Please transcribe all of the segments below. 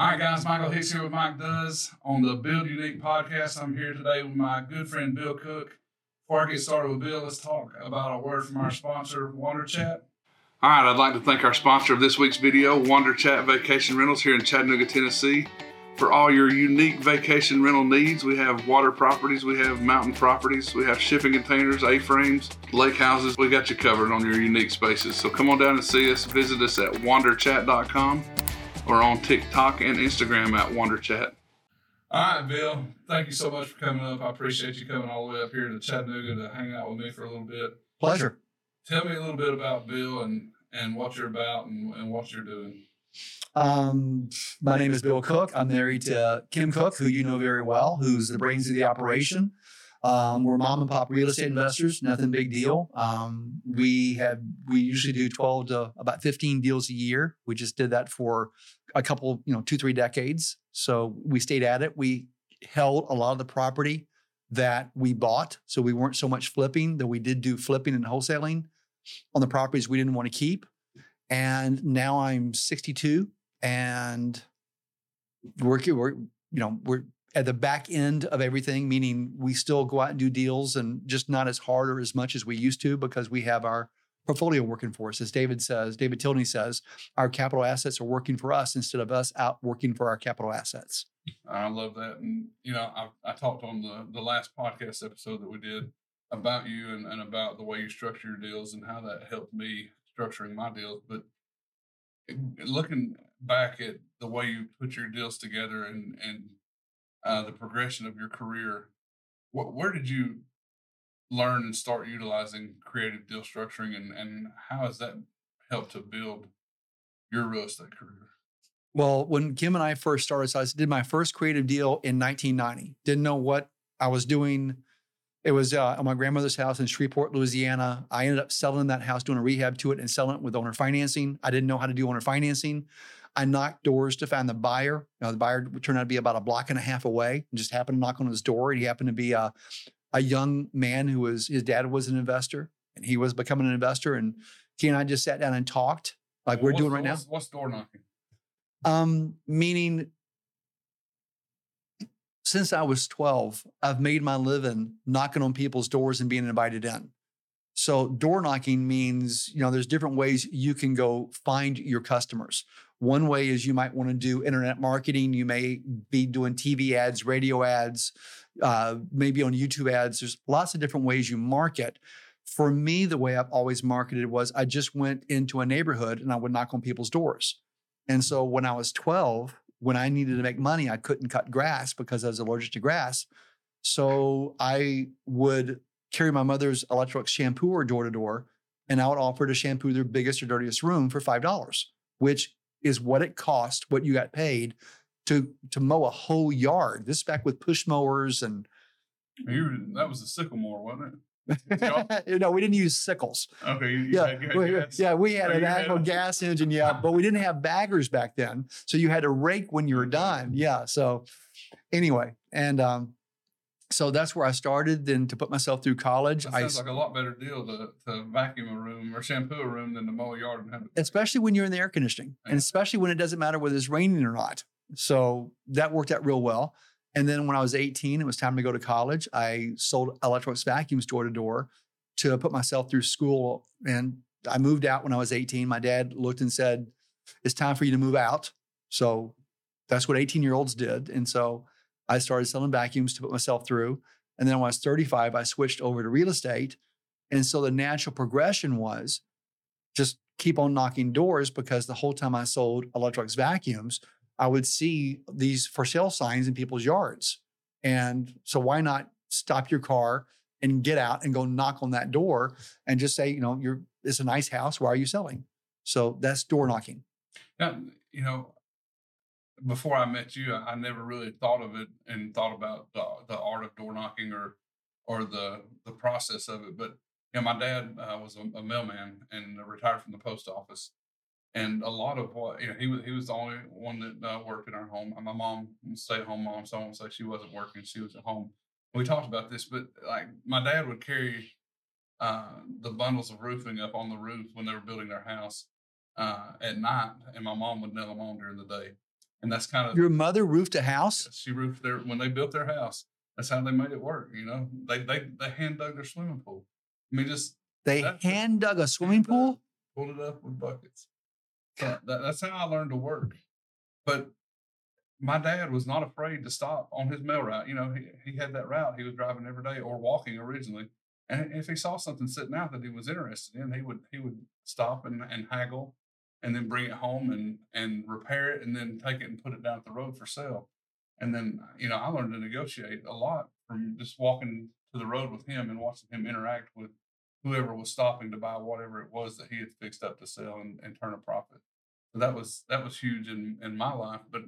All right, guys, Michael Hicks here with Mike Does on the Build Unique podcast. I'm here today with my good friend Bill Cook. Before I get started with Bill, let's talk about a word from our sponsor, Wander Chat. All right, I'd like to thank our sponsor of this week's video, Wander Chat Vacation Rentals here in Chattanooga, Tennessee. For all your unique vacation rental needs, we have water properties, we have mountain properties, we have shipping containers, A-frames, lake houses. We got you covered on your unique spaces. So come on down and see us. Visit us at wanderchat.com or on TikTok and Instagram at wanderchat. All right, Bill. Thank you so much for coming up. I appreciate you coming all the way up here to Chattanooga to hang out with me for a little bit. Pleasure. Tell me a little bit about Bill and, and what you're about and, and what you're doing. Um, my name is Bill Cook. I'm married to Kim Cook, who you know very well, who's the brains of the operation. Um, we're mom and pop real estate investors, nothing big deal. Um, we have we usually do 12 to about 15 deals a year. We just did that for a couple, you know, two, three decades. So we stayed at it. We held a lot of the property that we bought. So we weren't so much flipping, though we did do flipping and wholesaling on the properties we didn't want to keep. And now I'm 62 and we're, we're you know, we're at the back end of everything, meaning we still go out and do deals and just not as hard or as much as we used to because we have our portfolio working for us. As David says, David Tilney says, our capital assets are working for us instead of us out working for our capital assets. I love that. And, you know, I, I talked on the, the last podcast episode that we did about you and, and about the way you structure your deals and how that helped me structuring my deals. But looking back at the way you put your deals together and, and uh, the progression of your career, what, where did you learn and start utilizing creative deal structuring and, and how has that helped to build your real estate career? Well, when Kim and I first started, so I did my first creative deal in 1990. Didn't know what I was doing. It was uh, my grandmother's house in Shreveport, Louisiana. I ended up selling that house, doing a rehab to it, and selling it with owner financing. I didn't know how to do owner financing. I knocked doors to find the buyer. Now, the buyer turned out to be about a block and a half away. And just happened to knock on his door. He happened to be a, a young man who was his dad was an investor, and he was becoming an investor. And he and I just sat down and talked, like Well, we're doing right now. what's- What's door knocking? Um, meaning since I was 12, I've made my living knocking on people's doors and being invited in. So door knocking means, you know, there's different ways you can go find your customers. One way is you might want to do internet marketing. You may be doing TV ads, radio ads, uh, maybe on YouTube ads. There's lots of different ways you market. For me, the way I've always marketed was I just went into a neighborhood and I would knock on people's doors. And so when I was 12, when I needed to make money, I couldn't cut grass because I was allergic to grass. So I would carry my mother's electric shampooer door to door, and I would offer to shampoo their biggest or dirtiest room for $5, which is what it cost, what you got paid to, to mow a whole yard. This is back with push mowers and were, that was a sycamore, wasn't it? no, we didn't use sickles. Okay. Yeah, had- had we, yeah, we had Oh, an had actual a- gas engine, yeah, but we didn't have baggers back then, so you had to rake when you were done. Yeah, so anyway, and um, so that's where I started. Then to put myself through college, That I sounds like a lot better deal to, to vacuum a room or shampoo a room than to mow a yard and have it. especially when you're in the air conditioning, and especially when it doesn't matter whether it's raining or not. So that worked out real well. And then when I was 18, it was time to go to college. I sold Electrolux vacuums door to door to put myself through school. And I moved out when I was 18. My dad looked and said, It's time for you to move out. So that's what 18 year olds did. And so I started selling vacuums to put myself through. And then when I was 35, I switched over to real estate. And so the natural progression was just keep on knocking doors because the whole time I sold Electrolux vacuums, I would see these for sale signs in people's yards. And so why not stop your car and get out and go knock on that door and just say, you know, you're it's a nice house. Why are you selling? So that's door knocking. Now, you know, before I met you, I, never really thought of it and thought about the, the art of door knocking or or the the process of it. But you know, my dad uh, was a, a mailman and retired from the post office, and a lot of what you know, he was he was the only one that uh, worked in our home. My mom stay at home mom, so I won't say she wasn't working; she was at home. We talked about this, but like my dad would carry uh, the bundles of roofing up on the roof when they were building their house uh, at night, and my mom would nail them on during the day. And that's kind of Your mother roofed a house. she roofed their when they built their house. That's how they made it work. You know, they they they hand dug their swimming pool. I mean, just They hand dug a swimming pool. pulled it up with buckets. Yeah, that, that's how I learned to work. But my dad was not afraid to stop on his mail route. You know, he, he had that route he was driving every day or walking originally. And if he saw something sitting out that he was interested in, he would he would stop and, and haggle and then bring it home and and repair it and then take it and put it down at the road for sale. And then, uh, you know, I learned to negotiate a lot from just walking to the road with him and watching him interact with whoever was stopping to buy whatever it was that he had fixed up to sell and, and turn a profit. So that was that was huge in, in my life. But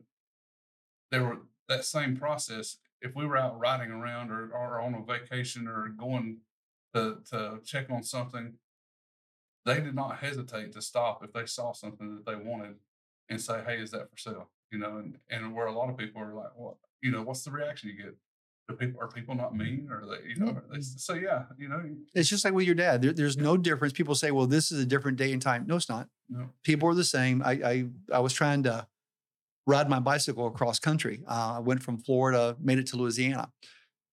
there were that same process. If we were out riding around or, or on a vacation or going to, to check on something, they did not hesitate to stop if they saw something that they wanted and say, Hey, is that for sale? You know, and, and where a lot of people are like, What you know, what's the reaction you get? Do people are people not mean or they you know, they, so yeah, you know, It's just like with your dad. There, there's no difference. People say, "Well, this is a different day and time." No, it's not. no. People are the same. I I, I was trying to ride my bicycle across country. Uh, I went from Florida, made it to Louisiana,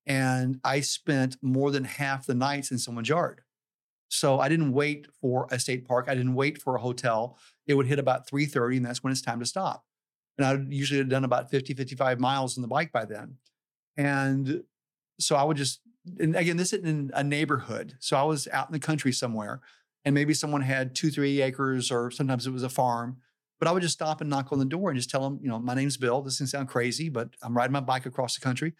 and I spent more than half the nights in someone's yard. So I didn't wait for a state park. I didn't wait for a hotel. It would hit about 3:30, and that's when it's time to stop. And I usually had done about 50, 55 miles on the bike by then. And so I would just, and again, this is in a neighborhood. So I was out in the country somewhere, and maybe someone had two, three acres, or sometimes it was a farm. But I would just stop and knock on the door and just tell them, you know, my name's Bill. This can sound crazy, but I'm riding my bike across the country.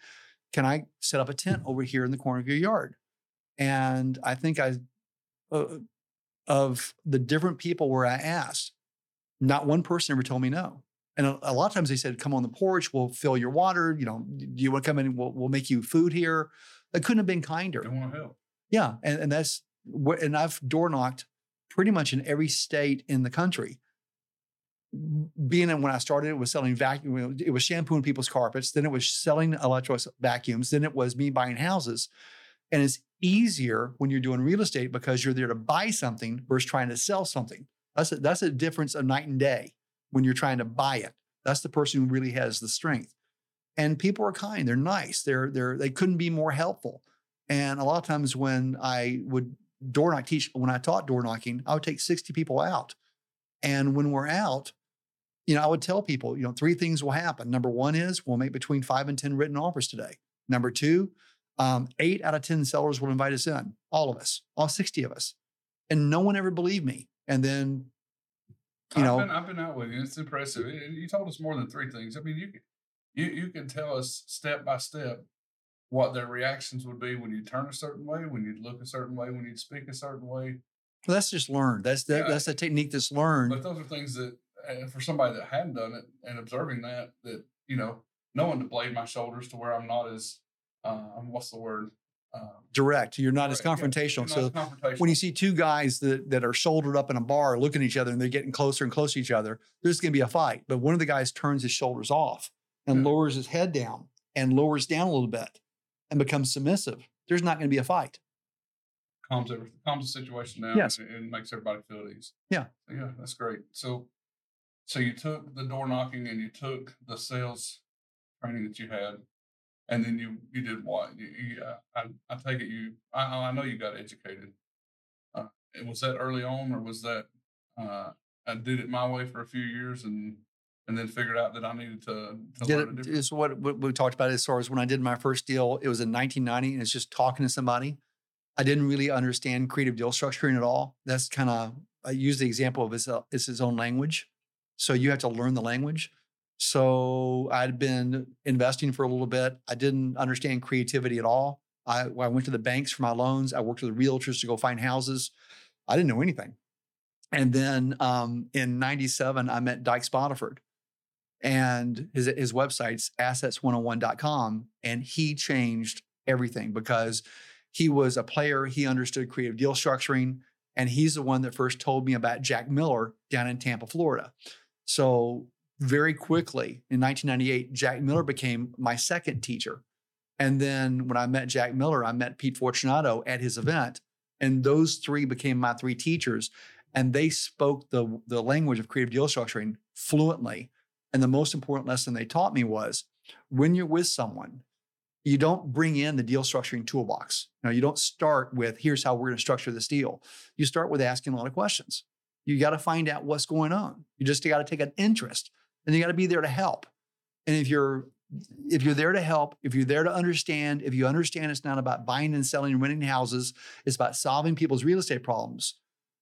Can I set up a tent over here in the corner of your yard? And I think I, uh, of the different people where I asked, not one person ever told me no. And a, a lot of times they said, "Come on the porch. We'll fill your water. You know, do you want to come in? We'll, we'll make you food here." That couldn't have been kinder. They want to help. Yeah, and, and that's what, and I've door knocked pretty much in every state in the country. Being in when I started, it was selling vacuum. It was shampooing people's carpets. Then it was selling Electrolux vacuums. Then it was me buying houses. And it's easier when you're doing real estate because you're there to buy something versus trying to sell something. That's a, that's a difference of night and day when you're trying to buy it. That's the person who really has the strength. And people are kind. They're nice. They're they're they couldn't be more helpful. And a lot of times when I would door knock teach, when I taught door knocking, I would take 60 people out. And when we're out, you know, I would tell people, you know, three things will happen. Number one is we'll make between five and 10 written offers today. Number two, um, eight out of 10 sellers will invite us in, all of us, all 60 of us. And no one ever believed me. And then, you I've know, been, I've been out with you. It's impressive. It- you told us more than three things. I mean, you can- you you can tell us step by step what their reactions would be when you turn a certain way, when you look a certain way, when you speak a certain way. well, that's just learned. That's that, Yeah. that's a technique that's learned. But those are things that, uh, for somebody that hadn't done it and observing that, that you know, knowing to blade my shoulders to where I'm not as, um, what's the word? Um, direct. You're not as correct. Yeah, confrontational. not so confrontational. when you see two guys that, that are shouldered up in a bar looking at each other and they're getting closer and closer to each other, there's going to be a fight. But one of the guys turns his shoulders off and Yeah. lowers his head down and lowers down a little bit and becomes submissive. There's not going to be a fight. calms everything, calms the situation down, Yes. and, and makes everybody feel at ease. Yeah. Yeah, that's great. So, so you took the door knocking and you took the sales training that you had, and then you you did what? You, you, uh, I I take it you. I I know you got educated. Uh, was that early on, or was that uh, I did it my way for a few years and and then figured out that I needed to, to Did learn a it, different. is what, what we talked about as far as when I did my first deal. It was in 1990 and it's just talking to somebody. I didn't really understand creative deal structuring at all. That's kind of, I use the example of it's, a, it's his own language. So you have to learn the language. So I'd been investing for a little bit. I didn't understand creativity at all. I, I went to the banks for my loans. I worked with realtors to go find houses. I didn't know anything. And then um, in 97, I met Dyches Boddiford and his, his website's assets101.com. And he changed everything because he was a player. He understood creative deal structuring. And he's the one that first told me about Jack Miller down in Tampa, Florida. So very quickly in 1998, Jack Miller became my second teacher. And then when I met Jack Miller, I met Pete Fortunato at his event. And those three became my three teachers. And they spoke the, the language of creative deal structuring fluently. And the most important lesson they taught me was when you're with someone, you don't bring in the deal structuring toolbox. Now, you don't start with, here's how we're going to structure this deal. You start with asking a lot of questions. You got to find out what's going on. You just got to take an interest and you got to be there to help. And if you're if you're there to help, if you're there to understand, if you understand it's not about buying and selling and renting houses, it's about solving people's real estate problems.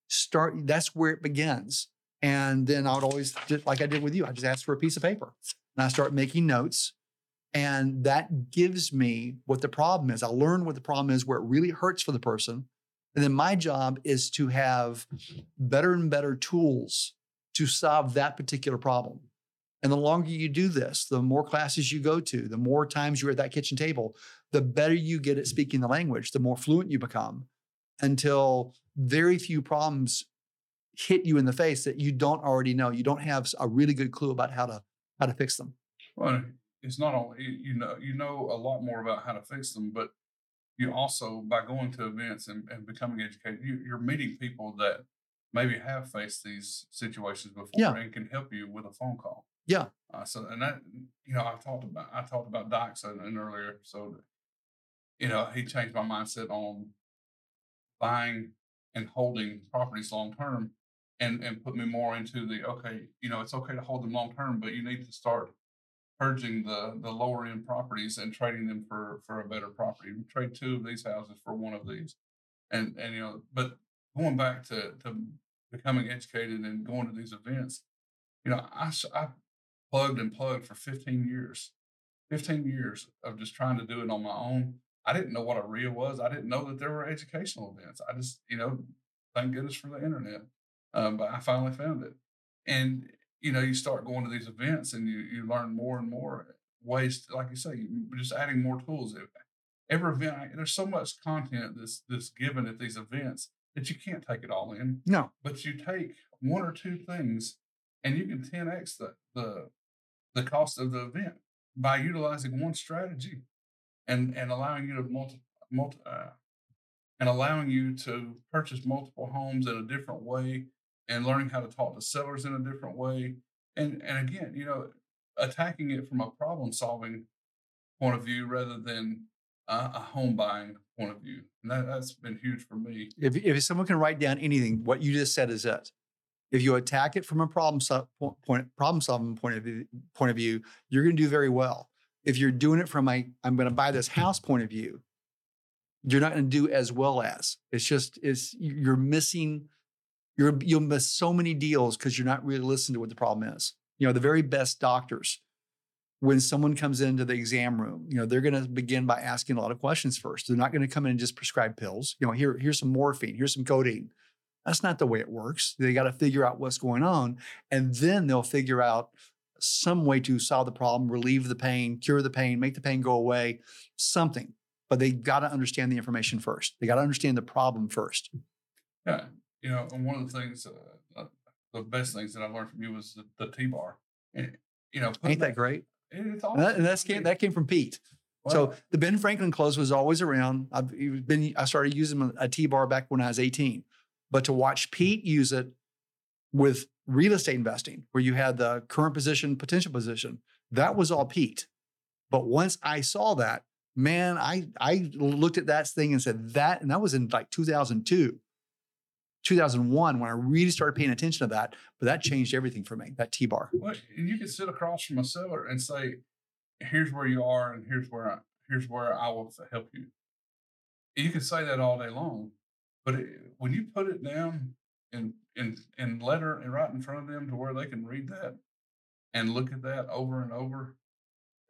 Start that's where it begins. And then I would always just like I did with you, I just ask for a piece of paper and I start making notes. And that gives me what the problem is. I learn what the problem is, where it really hurts for the person. And then my job is to have better and better tools to solve that particular problem. And the longer you do this, the more classes you go to, the more times you're at that kitchen table, the better you get at speaking the language, the more fluent you become until very few problems hit you in the face that you don't already know. You don't have a really good clue about how to how to fix them. Well, it's not only you know you know a lot more about how to fix them, but you also by going to events and, and becoming educated, you, you're meeting people that maybe have faced these situations before Yeah. and can help you with a phone call. Yeah. Uh, so and that you know I talked about I talked about Dyches in an earlier episode. You know he changed my mindset on buying and holding properties long term, and and put me more into the okay. You know it's okay to hold them long term, but you need to start purging the the lower end properties and trading them for for a better property. Trade two of these houses for one of these, and and you know but going back to to becoming educated and going to these events, you know I I plugged and plugged for 15 years. 15 years of just trying to do it on my own. I didn't know what a REIA was. I didn't know that there were educational events. I just, you know, thank goodness for the internet. Um, but I finally found it. And, you know, you start going to these events and you, you learn more and more ways, to, like you say, just adding more tools. Every event, I- there's so much content that's, that's given at these events that you can't take it all in No. but you take one or two things and you can 10x the the the cost of the event by utilizing one strategy and and allowing you to multi, multi uh, and allowing you to purchase multiple homes in a different way and learning how to talk to sellers in a different way. And and again you know attacking it from a problem solving point of view rather than uh, a home buying point of view. And that, that's been huge for me. If, if someone can write down anything, what you just said is it. If you attack it from a problem po- point, problem solving point of view, point of view, you're going to do very well. If you're doing it from a I'm going to buy this mm-hmm. house point of view, you're not going to do as well as. It's just it's you're missing. You're you'll miss so many deals because you're not really listening to what the problem is. You know, the very best doctors, when someone comes into the exam room, you know, they're going to begin by asking a lot of questions first. They're not going to come in and just prescribe pills. You know, here, here's some morphine, here's some codeine. That's not the way it works. They got to figure out what's going on. And then they'll figure out some way to solve the problem, relieve the pain, cure the pain, make the pain go away, something. But they got to understand the information first. They got to understand the problem first. Yeah, you know, and one of the things, uh, uh, the best things that I learned from you was the, the T bar. And you know, Ain't that great? it- It's And, awesome. that, and that's came, that came from Pete. So the Ben Franklin close was always around. I've been I started using a T bar back when I was 18. But to watch Pete use it with real estate investing, where you had the current position, potential position, that was all Pete. But once I saw that, man, I I looked at that thing and said that, and that was in like 2002, 2001 when I really started paying attention to that. But that changed everything for me. That T bar. well, and you can sit across from a seller and say, "Here's where you are, and here's where I, here's where I will help you." You can say that all day long, but it, when you put it down in in in letter and right in front of them to where they can read that and look at that over and over,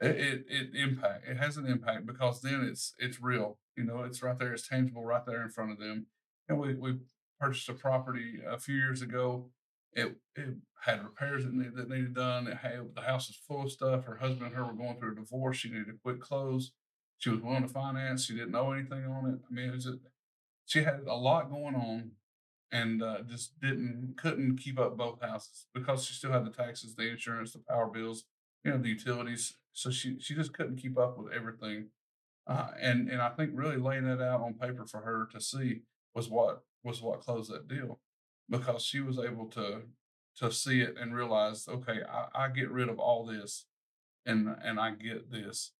it it, it impact it has an impact because then it's it's real. You know, it's right there, it's tangible right there in front of them. And we we purchased a property a few years ago. It it had repairs that, need, that needed done. It had the house was full of stuff. Her husband and her were going through a divorce. She needed to quit clothes. She was willing to finance. She didn't know anything on it. I mean, it was a, she had a lot going on, and uh, just didn't couldn't keep up both houses because she still had the taxes, the insurance, the power bills, you know, the utilities. So she she just couldn't keep up with everything. Uh, and and I think really laying that out on paper for her to see was what was what closed that deal because she was able to to see it and realize, okay, I, I get rid of all this, and and I get this.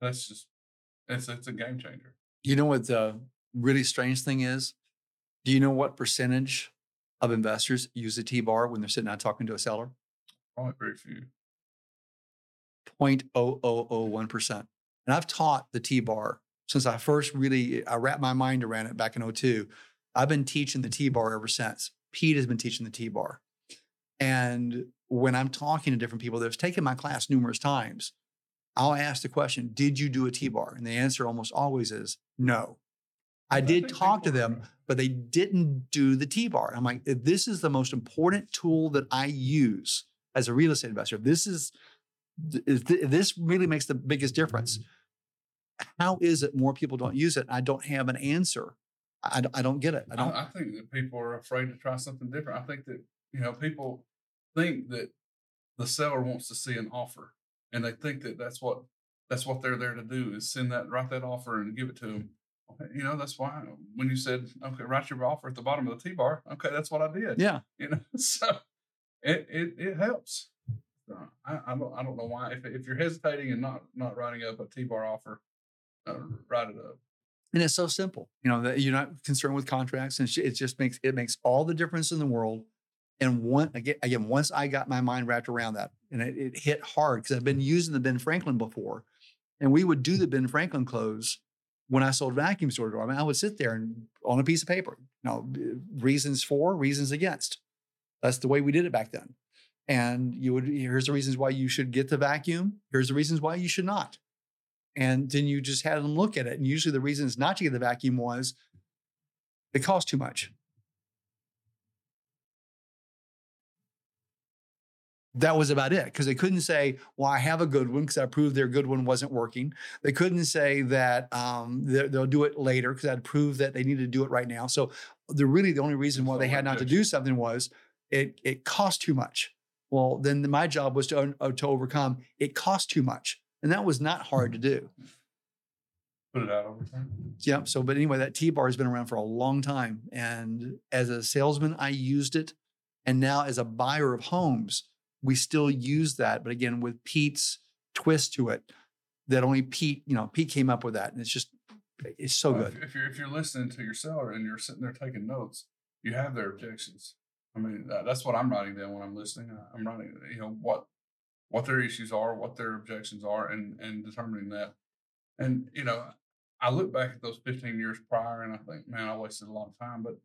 That's just it's it's a game changer. You know what the really strange thing is? Do you know what percentage of investors use a T bar when they're sitting out talking to a seller? Probably very few. 0.0001%. And I've taught the T bar since I first really I wrapped my mind around it back in 02. I've been teaching the T bar ever since. Pete has been teaching the T bar. And when I'm talking to different people that have taken my class numerous times, I'll ask the question, Did you do a T bar? And the answer almost always is no. I did talk to them, but they didn't do the T bar. I'm like, this is the most important tool that I use as a real estate investor. This is, this really makes the biggest difference. Mm-hmm. How is it more people don't use it? I don't have an answer. I, I don't get it. I don't. I, I think that people are afraid to try something different. I think that you know people think that the seller wants to see an offer, and they think that that's what that's what they're there to do is send that write that offer and give it to them. You know, that's why when you said, "Okay, write your offer at the bottom of the T bar," okay, that's what I did. Yeah. You know, so it it, it helps. I, I don't I don't know why if if you're hesitating and not not writing up a T bar offer, uh, write it up. And it's so simple, you know, that you're not concerned with contracts, and it just makes it makes all the difference in the world. And one again, again, once I got my mind wrapped around that, and it, it hit hard because I've been using the Ben Franklin before, and we would do the Ben Franklin close when I sold vacuum store door. I mean, I would sit there and on a piece of paper, you know, uh, reasons for, reasons against. That's the way we did it back then. And you would here's the reasons why you should get the vacuum. Here's the reasons why you should not. And then you just had them look at it. And usually the reasons not to get the vacuum was it cost too much. That was about it because they couldn't say, "Well, I have a good one because I proved their good one wasn't working." They couldn't say that um, they'll do it later because I'd proved that they needed to do it right now. So, the really the only reason why they had not to do something was it it cost too much. Well, then my job was to uh, to overcome it cost too much. And that was not hard to do. Put it out over time. Yeah. So, but anyway, that T bar has been around for a long time. And as a salesman, I used it. And now as a buyer of homes, we still use that. But again, with Pete's twist to it, that only Pete, you know, Pete came up with that. And it's just, it's so well, good. If you're, if you're listening to your seller and you're sitting there taking notes, you have their objections. I mean, that's what I'm writing down when I'm listening. I'm writing, you know, what what their issues are, what their objections are, and and determining that. And you know, I look back at those 15 years prior, and I think, man, I wasted a lot of time. But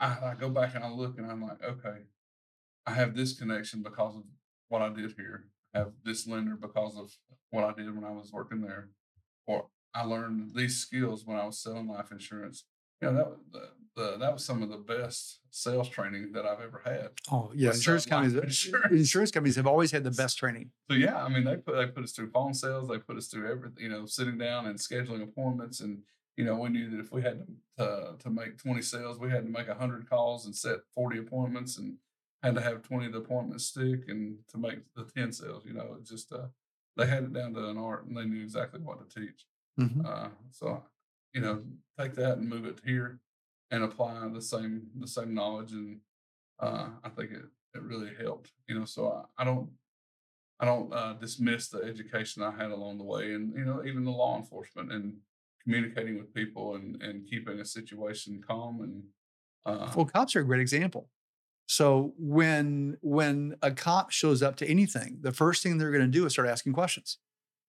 I, I go back and I look, and I'm like, okay, I have this connection because of what I did here. I have this lender because of what I did when I was working there, or I learned these skills when I was selling life insurance you know, that the, the, that was some of the best sales training that I've ever had. Oh yeah, insurance companies. Uh, insurance. insurance companies have always had the best training. So yeah, I mean they put they put us through phone sales. They put us through everything. You know, sitting down and scheduling appointments, and you know we knew that if we had to to, to make twenty sales, we had to make hundred calls and set forty appointments, and had to have twenty of the appointments stick, and to make the ten sales. You know, it just uh, they had it down to an art, and they knew exactly what to teach. Mm-hmm. Uh, so you know, take that and move it here and apply the same the same knowledge and uh, I think it it really helped. You know, so I, I don't I don't uh, dismiss the education I had along the way, and you know, even the law enforcement and communicating with people and and keeping a situation calm and. Uh, well, cops are a great example. So when when a cop shows up to anything, the first thing they're going to do is start asking questions.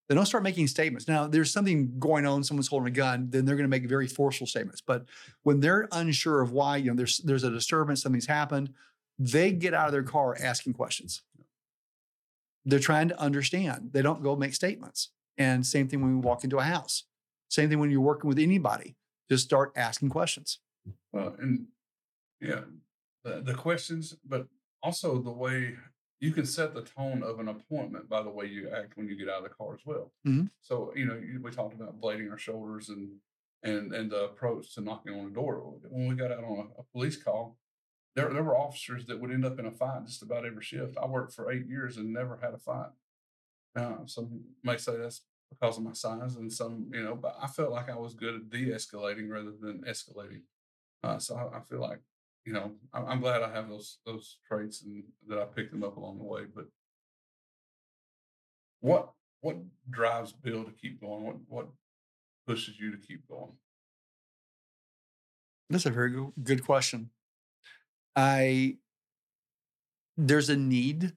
They don't start making statements. Now, there's something going on, someone's holding a gun, then they're going to make very forceful statements. But when they're unsure of why, you know, there's there's a disturbance, something's happened, they get out of their car asking questions. They're trying to understand. They don't go make statements. And same thing when we walk into a house. Same thing when you're working with anybody. Just start asking questions. Well, and yeah, the, the questions, but also the way you can set the tone of an appointment by the way you act when you get out of the car as well. Mm-hmm. So, you know, we talked about blading our shoulders and and and the approach to knocking on a door. When we got out on a, a police call, there there were officers that would end up in a fight just about every shift. I worked for eight years and never had a fight. Uh, some may say that's because of my size, and some, you know, but I felt like I was good at de-escalating rather than escalating. Uh, so I, I, feel like you know, I'm, I'm glad I have those those traits and that I picked them up along the way. But what what drives Bill to keep going? What what pushes you to keep going? That's a very good, good question. I there's a need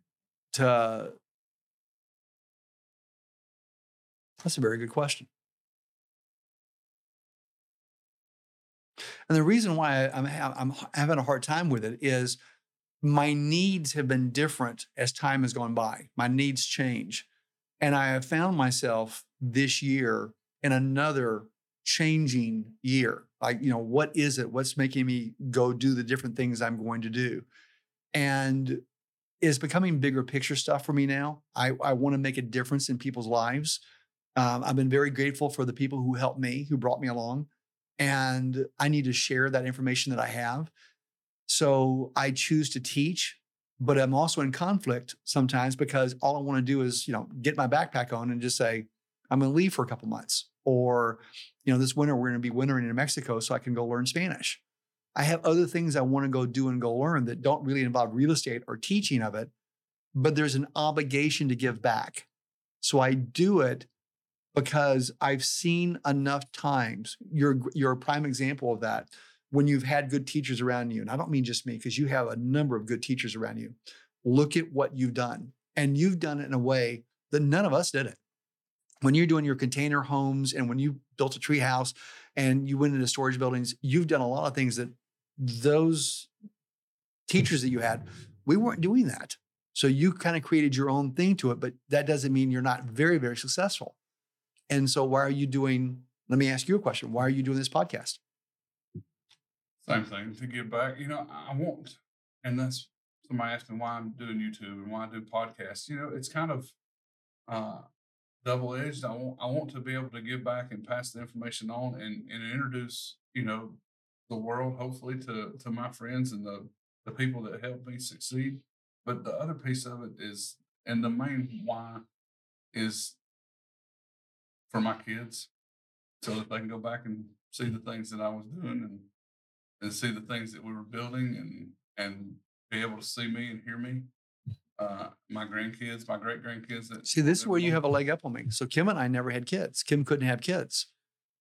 to mm-hmm. That's a very good question. And the reason why I'm, I'm having a hard time with it is my needs have been different as time has gone by. My needs change. And I have found myself this year in another changing year. Like, you know, what is it? What's making me go do the different things I'm going to do? And it's becoming bigger picture stuff for me now. I, I want to make a difference in people's lives. Um, I've been very grateful for the people who helped me, who brought me along and I need to share that information that I have. So I choose to teach, but I'm also in conflict sometimes because all I want to do is, you know, get my backpack on and just say, I'm going to leave for a couple months. Or, you know, this winter we're going to be wintering in Mexico so I can go learn Spanish. I have other things I want to go do and go learn that don't really involve real estate or teaching of it, but there's an obligation to give back. So I do it because I've seen enough times. You're you're a prime example of that when you've had good teachers around you. And I don't mean just me, because you have a number of good teachers around you. Look at what you've done. And you've done it in a way that none of us did it. When you're doing your container homes and when you built a tree house and you went into storage buildings, you've done a lot of things that those teachers that you had, we weren't doing that. So you kind of created your own thing to it, but that doesn't mean you're not very, very successful. And so, why are you doing? Let me ask you a question. Why are you doing this podcast? Same thing to give back. You know, I want, and that's somebody asked me why I'm doing YouTube and why I do podcasts. You know, it's kind of uh, double edged. I want I want to be able to give back and pass the information on and, and introduce, you know, the world hopefully to to my friends and the the people that helped me succeed. But the other piece of it is, and the main why is for my kids so that they can go back and see the things that I was doing and and see the things that we were building and and be able to see me and hear me. Uh, my grandkids, my great grandkids. See, this is where you have a leg up on me. So Kim and I never had kids. Kim couldn't have kids,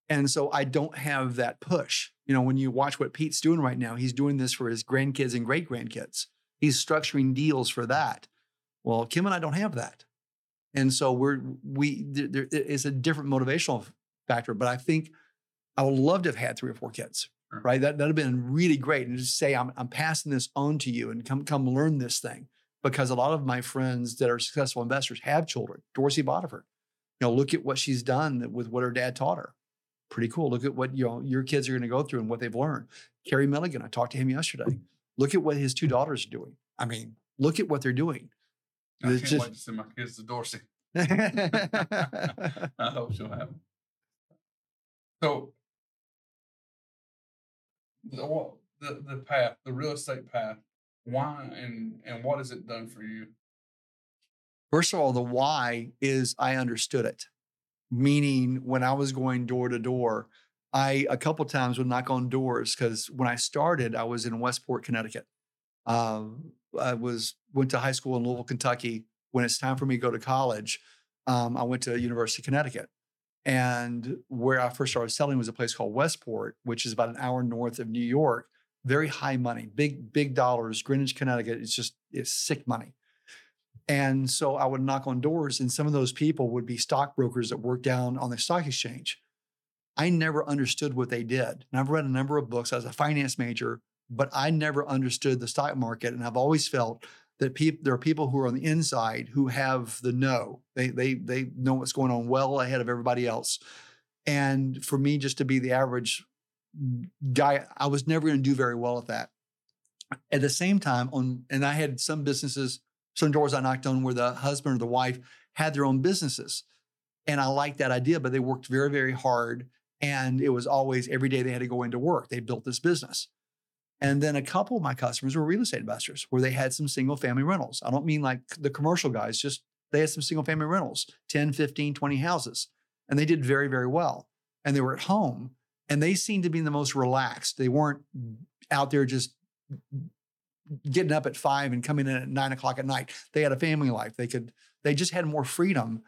and so I don't have that push. You know, when you watch what Pete's doing right now, he's doing this for his grandkids and great grandkids. He's structuring deals for that. Well, Kim and I don't have that. And so we're we there is a different motivational factor, but I think I would love to have had three or four kids, sure. right? That that'd have been really great, and just say I'm I'm passing this on to you, and come come learn this thing, because a lot of my friends that are successful investors have children. Dorsey Boddiford, you know, look at what she's done with what her dad taught her. Pretty cool. Look at what you know your kids are going to go through and what they've learned. Kerry Milligan, I talked to him yesterday. Look at what his two daughters are doing. I mean, look at what they're doing. I can't just, wait to send my kids to Dorsey. I hope she'll have them. So the, the the path, the real estate path, why and and what has it done for you? First of all, the why is I understood it. Meaning when I was going door to door, I a couple times would knock on doors because when I started, I was in Westport, Connecticut. Um, I was went to high school in Louisville, Kentucky. When it's time for me to go to college, um, I went to University of Connecticut. And where I first started selling was a place called Westport, which is about an hour north of New York. Very high money, big, big dollars. Greenwich, Connecticut, it's just it's sick money. And so I would knock on doors, and some of those people would be stockbrokers that worked down on the stock exchange. I never understood what they did. And I've read a number of books. I was a finance major, but I never understood the stock market. And I've always felt that people there are people who are on the inside who have the know. They they they know what's going on well ahead of everybody else. And for me, just to be the average guy, I was never going to do very well at that. At the same time, on and I had some businesses, some doors I knocked on where the husband or the wife had their own businesses. And I liked that idea, but they worked very, very hard. And it was always every day they had to go into work. They built this business. And then a couple of my customers were real estate investors where they had some single family rentals. I don't mean like the commercial guys, just they had some single family rentals, 10, 15, 20 houses. And they did very, very well. And they were at home and they seemed to be the most relaxed. They weren't out there just getting up at five and coming in at nine o'clock at night. They had a family life. They could, they just had more freedom.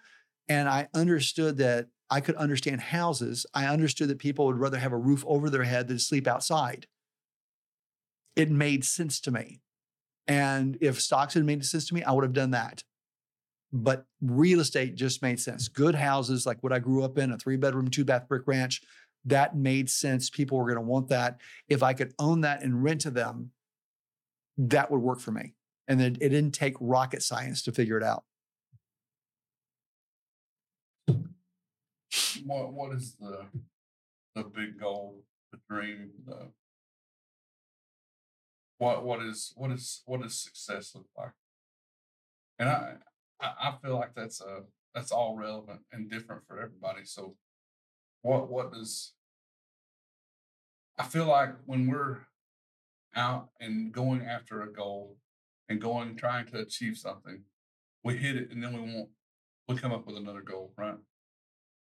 And I understood that I could understand houses. I understood that people would rather have a roof over their head than sleep outside. It made sense to me. And if stocks had made sense to me, I would have done that. But real estate just made sense. Good houses, like what I grew up in, a three bedroom, two bath brick ranch, that made sense. People were going to want that. If I could own that and rent to them, that would work for me. And then it didn't take rocket science to figure it out. What what is the the big goal, the dream, the what what is what is what does success look like? And I I feel like that's a that's all relevant and different for everybody. So what what does I feel like when we're out and going after a goal and going trying to achieve something, we hit it and then we won't we come up with another goal, right?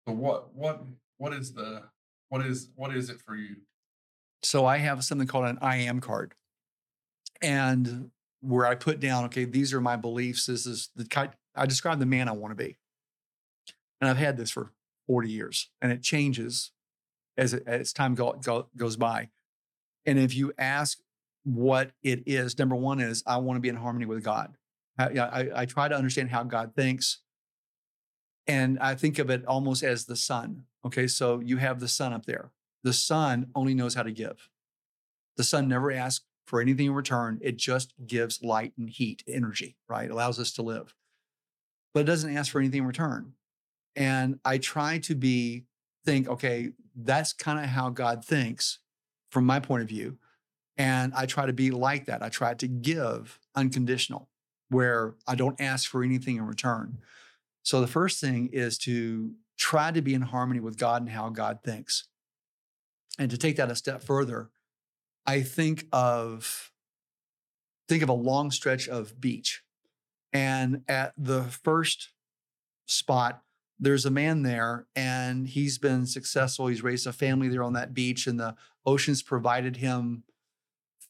So what what what is the what is what is it for you? So I have something called an I am card. And where I put down, okay, these are my beliefs. This is the I describe the man I want to be. And I've had this for 40 years and it changes as, it, as time go, go, goes by. And if you ask what it is, number one is I want to be in harmony with God. I, I, I try to understand how God thinks. And I think of it almost as the sun. Okay, so you have the sun up there. The sun only knows how to give. The sun never asks for anything in return. It just gives light and heat, energy, right? It allows us to live. But it doesn't ask for anything in return. And I try to be, think, okay, that's kind of how God thinks from my point of view. And I try to be like that. I try to give unconditional, where I don't ask for anything in return. So the first thing is to try to be in harmony with God and how God thinks. And to take that a step further, I think of think of a long stretch of beach. And at the first spot, there's a man there and he's been successful. He's raised a family there on that beach, and the ocean's provided him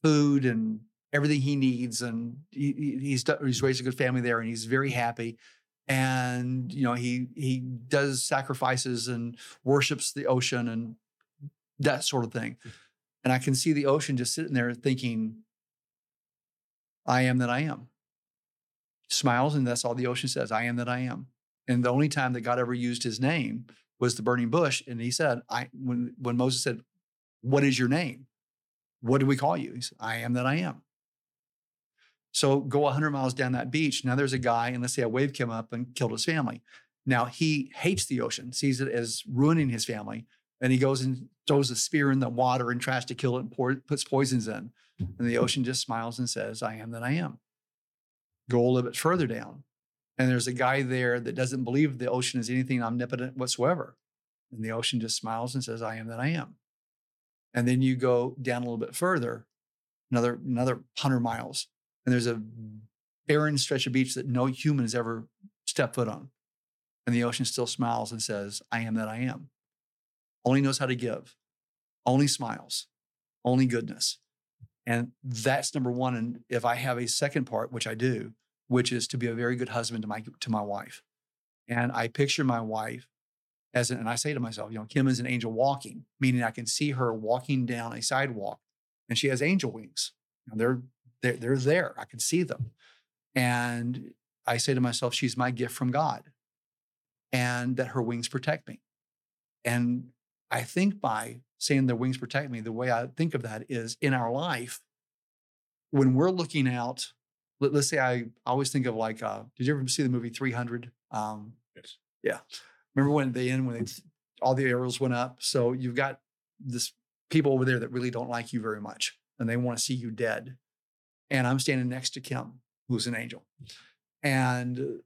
food and everything he needs. And he, he's, he's raised a good family there and he's very happy and you know he he does sacrifices and worships the ocean and that sort of thing hmm. And i can see the ocean just sitting there thinking i am that i am smiles and that's all the ocean says i am that i am and the only time that god ever used his name was the burning bush and he said i when when moses said what is your name what do we call you he said i am that i am so go 100 miles down that beach. Now there's a guy, and let's say a wave came up and killed his family. Now he hates the ocean, sees it as ruining his family, and he goes and throws a spear in the water and tries to kill it and pour, puts poisons in. And the ocean just smiles and says, I am that I am. Go a little bit further down. And there's a guy there that doesn't believe the ocean is anything omnipotent whatsoever. And the ocean just smiles and says, I am that I am. And then you go down a little bit further, another another 100 miles and there's a barren stretch of beach that no human has ever stepped foot on. And the ocean still smiles and says, I am that I am. Only knows how to give, only smiles, only goodness. And that's number one. And if I have a second part, which I do, which is to be a very good husband to my to my wife. And I picture my wife as an, and I say to myself, you know, Kim is an angel walking, meaning I can see her walking down a sidewalk and she has angel wings. They're they're, they're there. I can see them. And I say to myself, she's my gift from God and that her wings protect me. And I think by saying the wings protect me, the way I think of that is in our life, when we're looking out, let, us say I always think of like, uh, did you ever see the movie 300? Um, yes. Yeah. Remember when they end, when they, all the arrows went up? So you've got this people over there that really don't like you very much and they want to see you dead and I'm standing next to Kim, who's an angel. And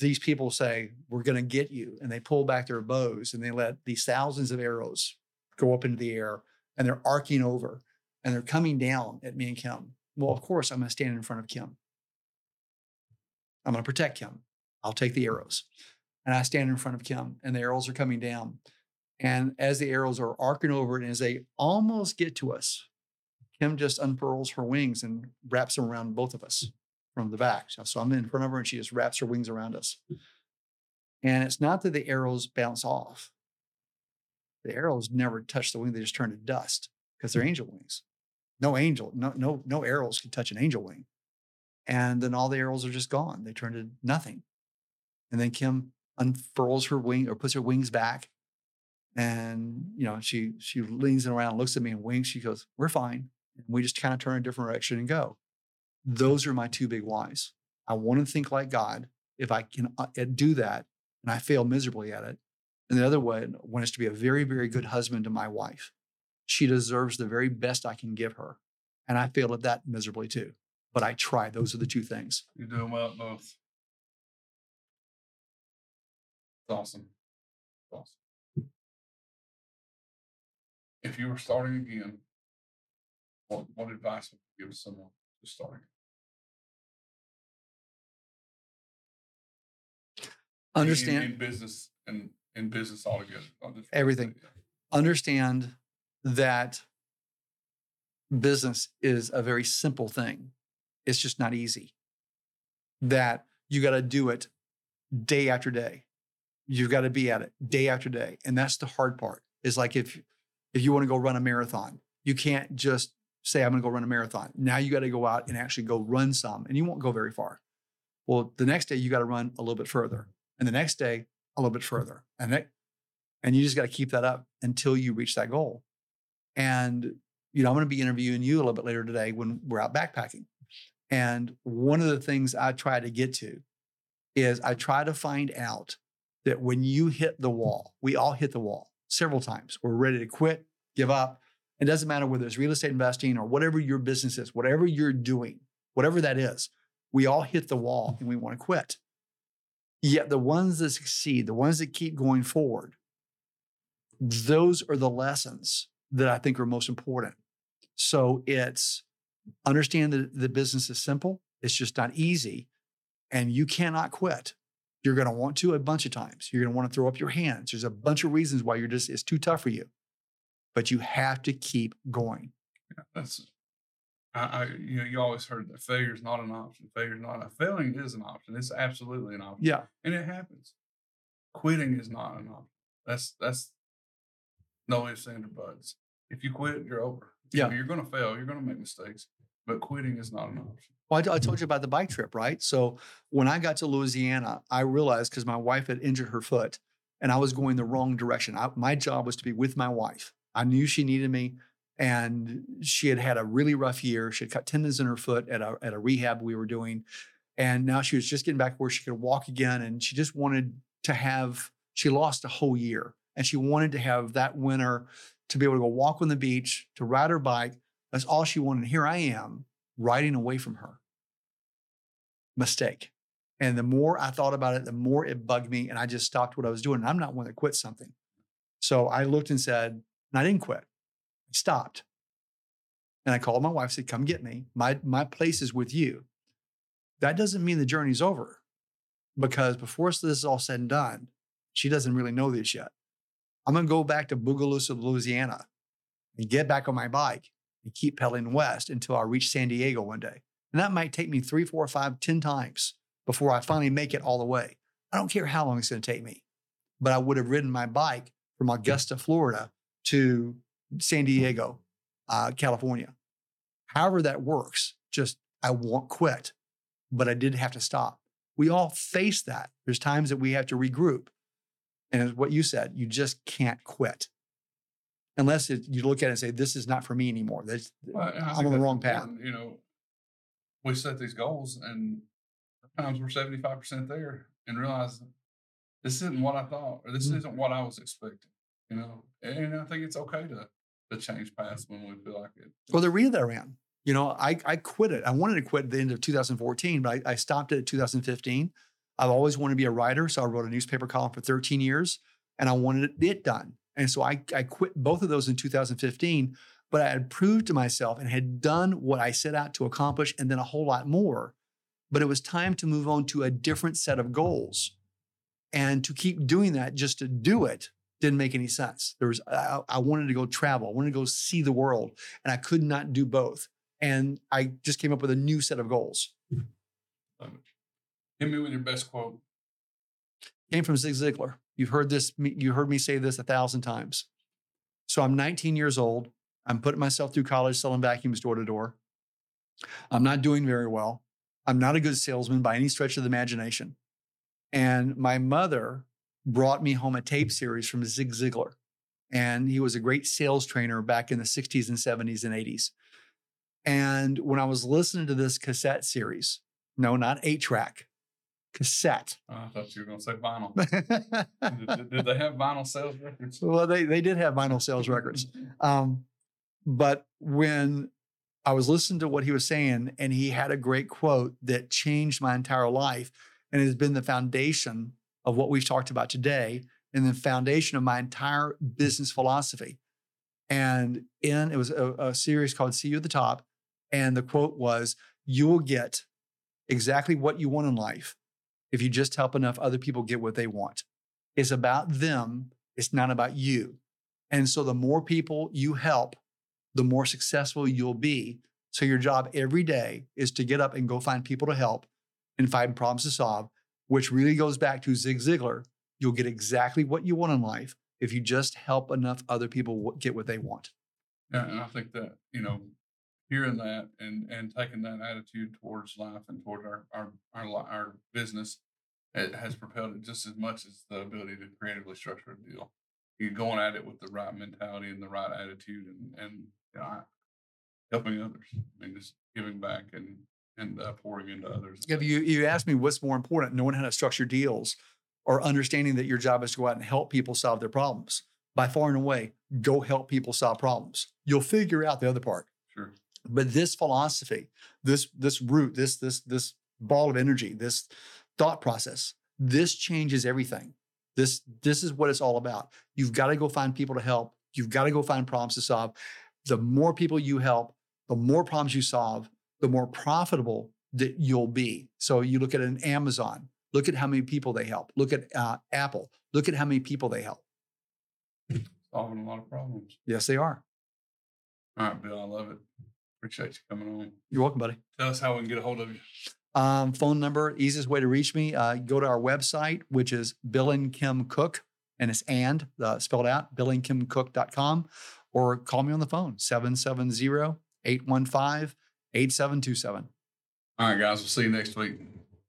these people say, We're going to get you. And they pull back their bows and they let these thousands of arrows go up into the air and they're arcing over and they're coming down at me and Kim. Well, of course, I'm going to stand in front of Kim. I'm going to protect Kim. I'll take the arrows. And I stand in front of Kim and the arrows are coming down. And as the arrows are arcing over and as they almost get to us, Kim just unfurls her wings and wraps them around both of us from the back. So- I'm in front of her and she just wraps her wings around us. Hmm. And it's not that the arrows bounce off. The arrows never touch the wing, they just turn to dust because they're hmm. angel wings. No angel, no, no, no arrows can touch an angel wing. And then all the arrows are just gone. They turn to nothing. And then Kim unfurls her wing or puts her wings back. And you know, she she leans around, looks at me and winks. She goes, We're fine. And we just kind of turn a different direction and go. Those are my two big whys. I want to think like God. If I can uh, do that and I fail miserably at it. And the other one, one is to be a very, very good husband to my wife. She deserves the very best I can give her. And I fail at that miserably too. But I try. Those are the two things. You're doing well at both. Awesome. Awesome. If you were starting again, what what advice would you give someone who's starting? Understand. in, business and in business altogether. just real Everything. yeah. understand that business is a very simple thing. It's just not easy. That you got to do it day after day. You've got to be at it day after day. And that's the hard part. Is like if if you want to go run a marathon, you can't just say I'm going to go run a marathon. Now you got to go out and actually go run some and you won't go very far. Well, the next day you got to run a little bit further. And the next day a little bit further. And and you just got to keep that up until you reach that goal. And you know, I'm going to be interviewing you a little bit later today when we're out backpacking. And one of the things I try to get to is I try to find out that when you hit the wall, we all hit the wall several times. We're ready to quit, give up. It doesn't matter whether it's real estate investing or whatever your business is, whatever you're doing, whatever that is, we all hit the wall and we want to quit. Yet the ones that succeed, the ones that keep going forward, those are the lessons that I think are most important. So it's understand that the business is simple, it's just not easy, and you cannot quit. You're going to want to a bunch of times. You're going to want to throw up your hands. There's a bunch of reasons why you're just, it's too tough for you, but you have to keep going. Yeah, that's I, I you know you always heard that failure is not an option. Failure is not a failing is an option. It's absolutely an option. Yeah. and it happens. Quitting is not an option. That's that's no ifs and or buts. If you quit, you're over. Yeah. you're going to fail. You're going to make mistakes, but quitting is not an option. Well, I told you about the bike trip, right? So when I got to Louisiana, I realized because my wife had injured her foot and I was going the wrong direction. I, my job was to be with my wife. I knew she needed me and she had had a really rough year. She had cut tendons in her foot at a, at a rehab we were doing. And now she was just getting back where she could walk again. And she just wanted to have, she lost a whole year and she wanted to have that winter to be able to go walk on the beach, to ride her bike. That's all she wanted. Here I am riding away from her. Mistake. And the more I thought about it, the more it bugged me. And I just stopped what I was doing. And I'm not one that quit something. So I looked and said, and I didn't quit. I stopped. And I called my wife, said, come get me. My, my place is with you. That doesn't mean the journey's over because before this is all said and done, she doesn't really know this yet. I'm going to go back to Bogalusa, Louisiana and get back on my bike and keep pedaling west until I reach San Diego one day. And that might take me three, four, five, ten times before I finally make it all the way. I don't care how long it's going to take me, but I would have ridden my bike from Augusta, Florida to San Diego, uh, California. However that works, just I won't quit, but I did have to stop. We all face that. There's times that we have to regroup. And as what you said, you just can't quit unless it, you look at it and say, this is not for me anymore. That's, Well, I'm on the wrong path. You know, we set these goals, and sometimes we're seventy five percent there, and realize this isn't what I thought, or this Mhm. isn't what I was expecting. You know, and I think it's okay to to change paths when we feel like it. Well, the arena that I ran, you know, I, I quit it. I wanted to quit at the end of 2014, but I, I stopped it at 2015. I've always wanted to be a writer. So I wrote a newspaper column for 13 years and I wanted it done. And so I, I quit both of those in 2015, but I had proved to myself and had done what I set out to accomplish and then a whole lot more. But it was time to move on to a different set of goals. And to keep doing that just to do it didn't make any sense. There was I, I wanted to go travel, I wanted to go see the world, and I could not do both. And I just came up with a new set of goals. Love it. Hit me with your best quote. Came from Zig Ziglar. You've heard this. You heard me say this a thousand times. So I'm 19 years old. I'm putting myself through college selling vacuums door to door. I'm not doing very well. I'm not a good salesman by any stretch of the imagination. And my mother brought me home a tape series from Zig Ziglar. And he was a great sales trainer back in the 60s and 70s and 80s. And when I was listening to this cassette series, no, not eight track, cassette. Oh, I thought you were going to say vinyl. did, did- did they have vinyl sales records? well, they, they did have vinyl sales records. Um, but when I was listening to what he was saying, and he had a great quote that changed my entire life and has been the foundation of what we've talked about today and the foundation of my entire business philosophy. And in it was a, a series called See You at the Top. And the quote was, You will get exactly what you want in life if you just help enough other people get what they want. It's about them, it's not about you. And so the more people you help, the more successful you'll be. So your job every day is to get up and go find people to help and find problems to solve, which really goes back to Zig Ziglar. You'll get exactly what you want in life if you just help enough other people get what they want. Yeah, and I think that you know, hearing that and and taking that attitude towards life and toward our our our, our business, it has propelled it just as much as the ability to creatively structure a deal. You're going at it with the right mentality and the right attitude, and and you know, helping others. I mean, just giving back and and uh, pouring into others. If you you ask me what's more important, knowing how to structure deals or understanding that your job is to go out and help people solve their problems. By far and away, go help people solve problems. You'll figure out the other part. sure, But this philosophy, this this root, this this this ball of energy, this thought process, this changes everything. This this is what it's all about. You've got to go find people to help. You've got to go find problems to solve. The more people you help, the more problems you solve, the more profitable that you'll be. So you look at an Amazon, look at how many people they help. Look at uh, Apple, look at how many people they help. solving a lot of problems. Yes, they are. All right, Bill, I love it. Appreciate you coming on. You're welcome, buddy. Tell us how we can get a hold of you. Um, phone number, easiest way to reach me, uh, go to our website, which is Bill and Kim Cook, and it's and uh, spelled out, billandkimcook.com, or call me on the phone, 770 815 8727. All right, guys, we'll see you next week.